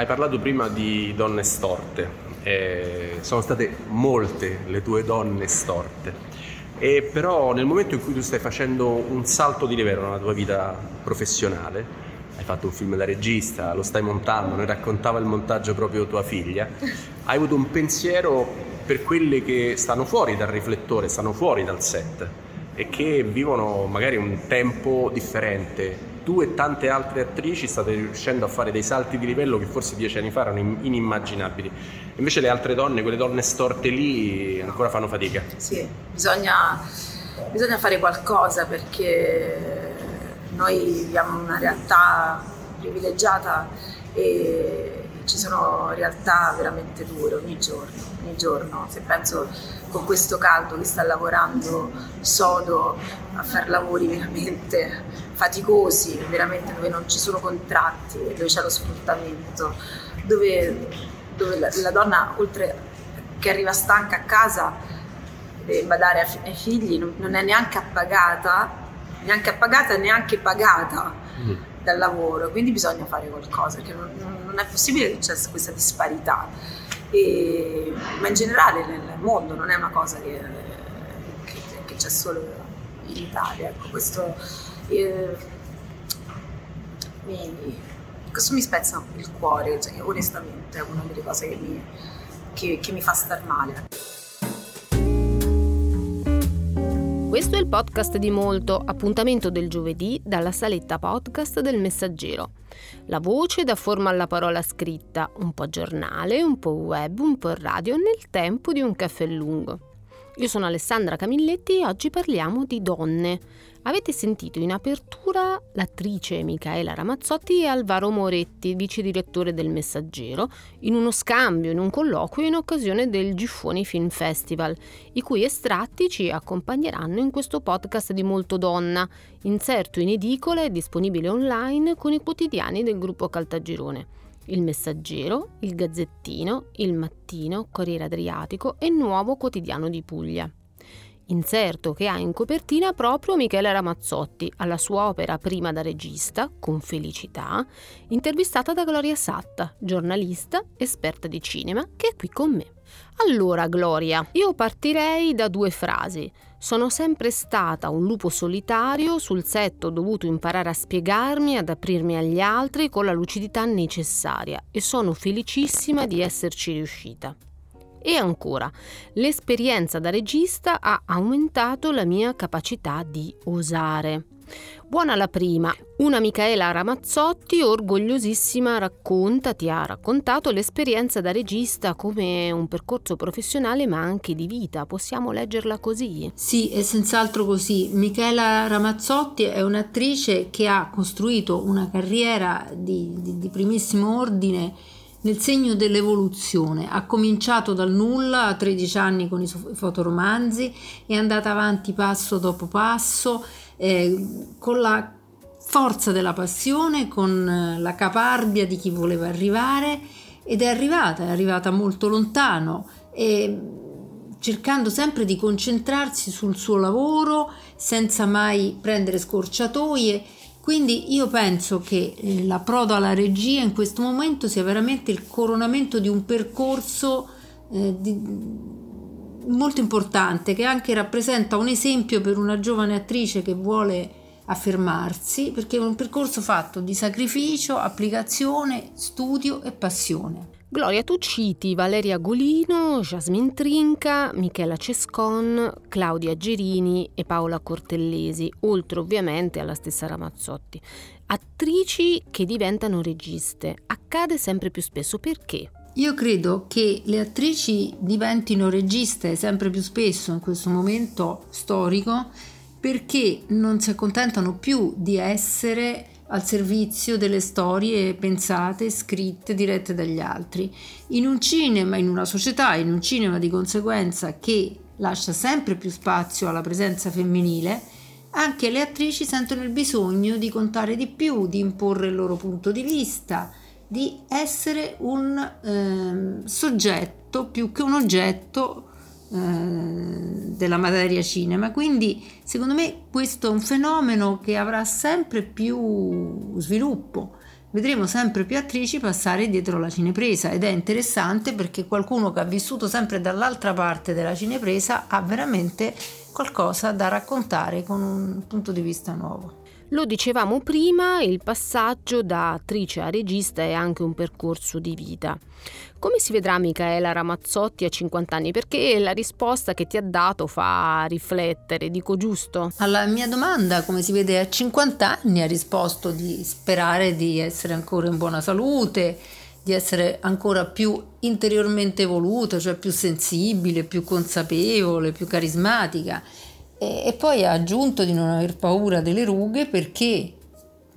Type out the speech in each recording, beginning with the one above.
hai parlato prima di donne storte. Eh, sono state molte le tue donne storte. E però nel momento in cui tu stai facendo un salto di livello nella tua vita professionale, hai fatto un film da regista, lo stai montando, ne raccontava il montaggio proprio tua figlia, hai avuto un pensiero per quelle che stanno fuori dal riflettore, stanno fuori dal set e che vivono magari un tempo differente. Tu e tante altre attrici state riuscendo a fare dei salti di livello che forse dieci anni fa erano inimmaginabili. Invece le altre donne, quelle donne storte lì, ancora fanno fatica. Sì, bisogna, bisogna fare qualcosa perché noi viviamo una realtà privilegiata e ci sono realtà veramente dure ogni giorno, ogni giorno. Se penso con questo caldo che sta lavorando sodo a fare lavori veramente faticosi, veramente dove non ci sono contratti, dove c'è lo sfruttamento, dove, dove la, la, donna oltre che arriva stanca a casa deve badare ai, figli, non, non, è neanche appagata, neanche appagata e neanche pagata. Mm dal lavoro, quindi bisogna fare qualcosa, perché non, non è possibile che c'è questa disparità, e, ma in generale nel mondo non è una cosa che, che, che c'è solo in Italia. Ecco, questo, eh, mi, questo, mi, spezza il cuore, cioè, onestamente è una delle cose che mi, che mi fa star male. Questo è il podcast di Molto, appuntamento del giovedì dalla saletta podcast del Messaggero. La voce dà forma alla parola scritta, un po' giornale, un po' web, un po' radio, nel tempo di un caffè lungo. Io sono Alessandra Camilletti e oggi parliamo di donne. Avete sentito in apertura l'attrice Michaela Ramazzotti e Alvaro Moretti, vice direttore del Messaggero, in uno scambio, in un colloquio in occasione del Giffoni Film Festival, i cui estratti ci accompagneranno in questo podcast di Molto Donna, inserto in edicola e disponibile online con i quotidiani del gruppo Caltagirone. Il Messaggero, il Gazzettino, il Mattino, Corriere Adriatico e Nuovo Quotidiano di Puglia inserto che ha in copertina proprio Michele Ramazzotti alla sua opera prima da regista, con felicità, intervistata da Gloria Satta, giornalista, esperta di cinema, che è qui con me. Allora, Gloria, io partirei da due frasi. Sono sempre stata un lupo solitario, sul set ho dovuto imparare a spiegarmi, ad aprirmi agli altri con la lucidità necessaria e sono felicissima di esserci riuscita. E ancora, l'esperienza da regista ha aumentato la mia capacità di osare. Buona la prima. Una Michaela Ramazzotti, orgogliosissima, racconta, ti ha raccontato l'esperienza da regista come un percorso professionale ma anche di vita. Possiamo leggerla così? Sì, è senz'altro così. Michaela Ramazzotti è un'attrice che ha costruito una carriera di, di, di primissimo ordine nel segno dell'evoluzione. Ha cominciato dal nulla a 13 anni con i fotoromanzi, è andata avanti passo dopo passo eh, con la forza della passione, con eh, la caparbia di chi voleva arrivare ed è arrivata, è arrivata molto lontano e cercando sempre di concentrarsi sul suo lavoro senza mai prendere scorciatoie quindi io penso che eh, la proda alla regia in questo momento sia veramente il coronamento di un percorso eh, di, molto importante che anche rappresenta un esempio per una giovane attrice che vuole affermarsi perché è un percorso fatto di sacrificio, applicazione, studio e passione. Gloria, tu citi Valeria Golino, Jasmine Trinca, Michela Cescon, Claudia Gerini e Paola Cortellesi, oltre ovviamente alla stessa Ramazzotti. Attrici che diventano registe. Accade sempre più spesso perché? Io credo che le attrici diventino registe sempre più spesso in questo momento storico perché non si accontentano più di essere al servizio delle storie pensate, scritte, dirette dagli altri. In un cinema, in una società, in un cinema di conseguenza che lascia sempre più spazio alla presenza femminile, anche le attrici sentono il bisogno di contare di più, di imporre il loro punto di vista, di essere un eh, soggetto più che un oggetto della materia cinema. Quindi secondo me questo è un fenomeno che avrà sempre più sviluppo vedremo sempre più attrici passare dietro la cinepresa ed è interessante perché qualcuno che ha vissuto sempre dall'altra parte della cinepresa ha veramente qualcosa da raccontare con un punto di vista nuovo. Lo dicevamo prima, il passaggio da attrice a regista è anche un percorso di vita. Come si vedrà Michaela Ramazzotti a 50 anni? Perché la risposta che ti ha dato fa riflettere, dico giusto? Alla mia domanda, come si vede a 50 anni, ha risposto di sperare di essere ancora in buona salute, di essere ancora più interiormente evoluta, cioè più sensibile, più consapevole, più carismatica e, e poi ha aggiunto di non aver paura delle rughe perché,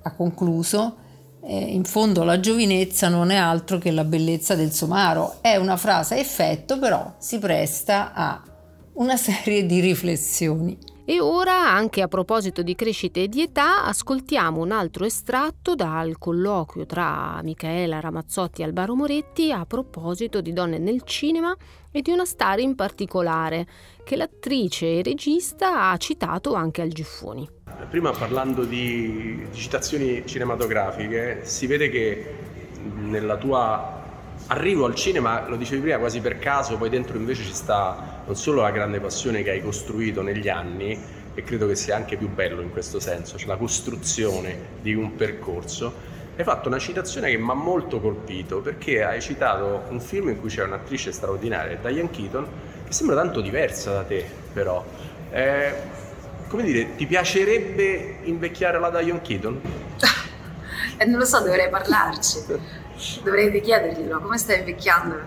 ha concluso, eh, in fondo la giovinezza non è altro che la bellezza del somaro. È una frase a effetto, però si presta a una serie di riflessioni. E ora, anche a proposito di crescita e di età, ascoltiamo un altro estratto dal colloquio tra Michaela Ramazzotti e Albaro Moretti a proposito di donne nel cinema e di una star in particolare, che l'attrice e regista ha citato anche al Giffoni. Prima parlando di, di citazioni cinematografiche, si vede che nella tua arrivo al cinema, lo dicevi prima, quasi per caso, poi dentro invece ci sta non solo la grande passione che hai costruito negli anni, e credo che sia anche più bello in questo senso, cioè la costruzione di un percorso. Hai fatto una citazione che mi ha molto colpito perché hai citato un film in cui c'è un'attrice straordinaria, Diane Keaton, che sembra tanto diversa da te, però. Eh, come dire, ti piacerebbe invecchiare la Diane Keaton? eh, non lo so, dovrei parlarci. Dovrei chiederglielo, come stai invecchiando?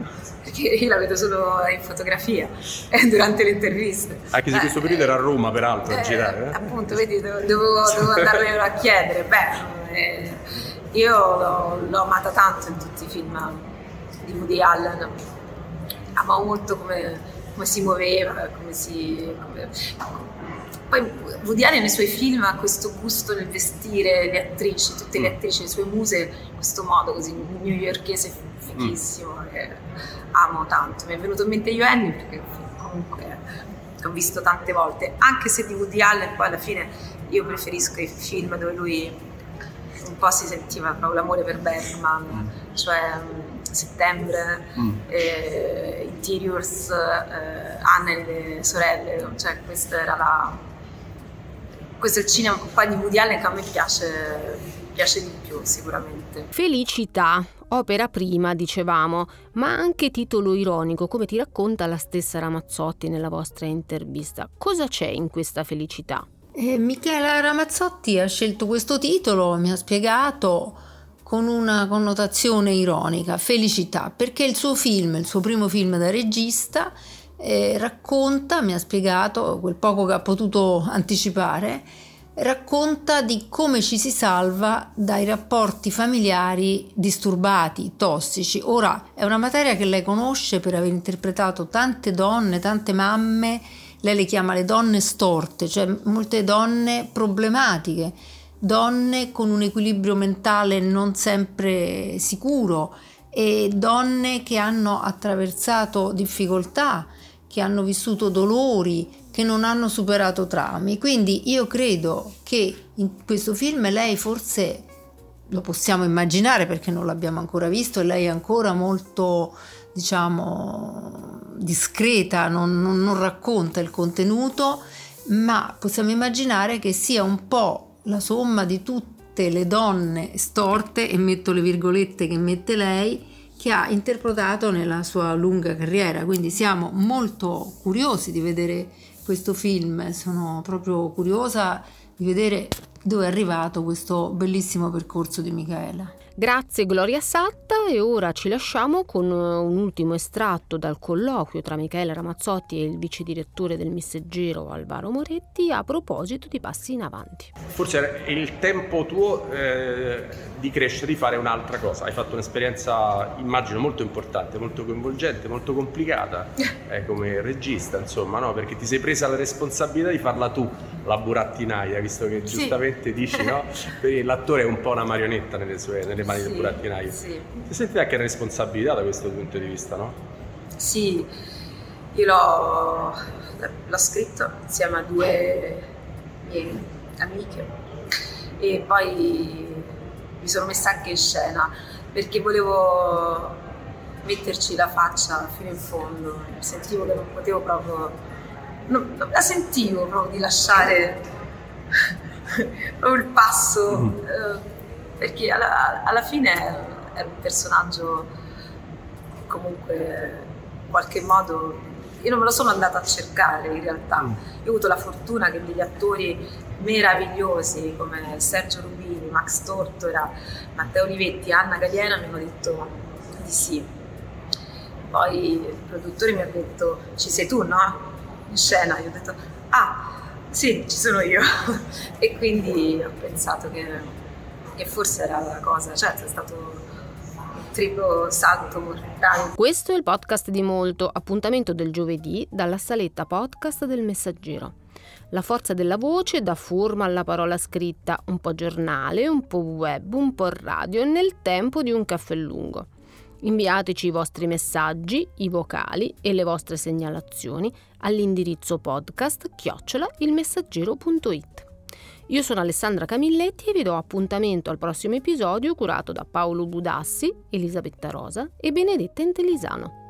Perché io la vedo solo in fotografia e durante le interviste. Anche se questo periodo era a Roma, peraltro, eh, a girare. Eh? Appunto, vedi, dovevo, dovevo andarle a chiedere. Beh, eh, io l'ho, l'ho, amata tanto in tutti i film di Woody Allen. Amavo molto come, come si muoveva, come si... Come, poi Woody Allen nei suoi film ha questo gusto nel vestire le attrici, tutte le mm. attrici, le sue muse, in questo modo così newyorkese fighissimo, mm. che amo tanto. Mi è venuto in mente Annie perché comunque ho visto tante volte, anche se di Woody Allen poi alla fine io preferisco i film dove lui un po' si sentiva proprio l'amore per Bergman, mm. cioè Settembre, mm. eh, Interiors, eh, Anna e le sorelle, cioè questa era la questo è il cinema po' di Woody Allen che a me piace, piace di più sicuramente. Felicità, opera prima, dicevamo, ma anche titolo ironico, come ti racconta la stessa Ramazzotti nella vostra intervista. Cosa c'è in questa felicità? Eh, Michela Ramazzotti ha scelto questo titolo, mi ha spiegato con una connotazione ironica, felicità, perché il suo film, il suo primo film da regista, eh, racconta, mi ha spiegato quel poco che ha potuto anticipare, racconta di come ci si salva dai rapporti familiari disturbati, tossici. Ora è una materia che lei conosce per aver interpretato tante donne, tante mamme, lei le chiama le donne storte, cioè molte donne problematiche, donne con un equilibrio mentale non sempre sicuro e donne che hanno attraversato difficoltà che hanno vissuto dolori, che non hanno superato traumi. Quindi io credo che in questo film lei forse lo possiamo immaginare perché non l'abbiamo ancora visto e lei è ancora molto diciamo discreta, non, non, non racconta il contenuto, ma possiamo immaginare che sia un po' la somma di tutte le donne storte, e metto le virgolette che mette lei, che ha interpretato nella sua lunga carriera, quindi siamo molto curiosi di vedere questo film, sono proprio curiosa di vedere dove è arrivato questo bellissimo percorso di Michaela. Grazie Gloria Satta e ora ci lasciamo con uh, un ultimo estratto dal colloquio tra Michele Ramazzotti e il vice direttore del Messaggero Alvaro Moretti a proposito di passi in avanti. Forse è il tempo tuo eh, di crescere, di fare un'altra cosa. Hai fatto un'esperienza, immagino, molto importante, molto coinvolgente, molto complicata eh, come regista, insomma, no? perché ti sei presa la responsabilità di farla tu, la burattinaia, visto che giustamente sì. dici, no? L'attore è un po' una marionetta nelle sue nelle mani sì, del burattinaio. Sì. Ti senti anche responsabilità da questo punto di vista, no? Sì, io l'ho, l'ho scritto insieme a due mie amiche e poi mi sono messa anche in scena perché volevo metterci la faccia fino in fondo, sentivo che non potevo proprio, non, non la sentivo proprio di lasciare proprio il passo, mm. eh, perché alla, alla fine è un personaggio comunque in qualche modo io non me lo sono andata a cercare in realtà. Mm. Io ho avuto la fortuna che degli attori meravigliosi come Sergio Rubini, Max Tortora, Matteo Olivetti, Anna Galiena mi hanno detto di sì. Poi il produttore mi ha detto ci sei tu, no? In scena. Io ho detto ah sì, ci sono io. e quindi ho pensato che, che forse era la cosa, cioè è stato triplo salto mortale. Questo è il podcast di Molto, appuntamento del giovedì dalla saletta podcast del Messaggero. La forza della voce dà forma alla parola scritta, un po' giornale, un po' web, un po' radio e nel tempo di un caffè lungo. Inviateci i vostri messaggi, i vocali e le vostre segnalazioni all'indirizzo podcast chiocciola ilmessaggero.it. Io sono Alessandra Camilletti e vi do appuntamento al prossimo episodio curato da Paolo Budassi, Elisabetta Rosa e Benedetta Intellisano.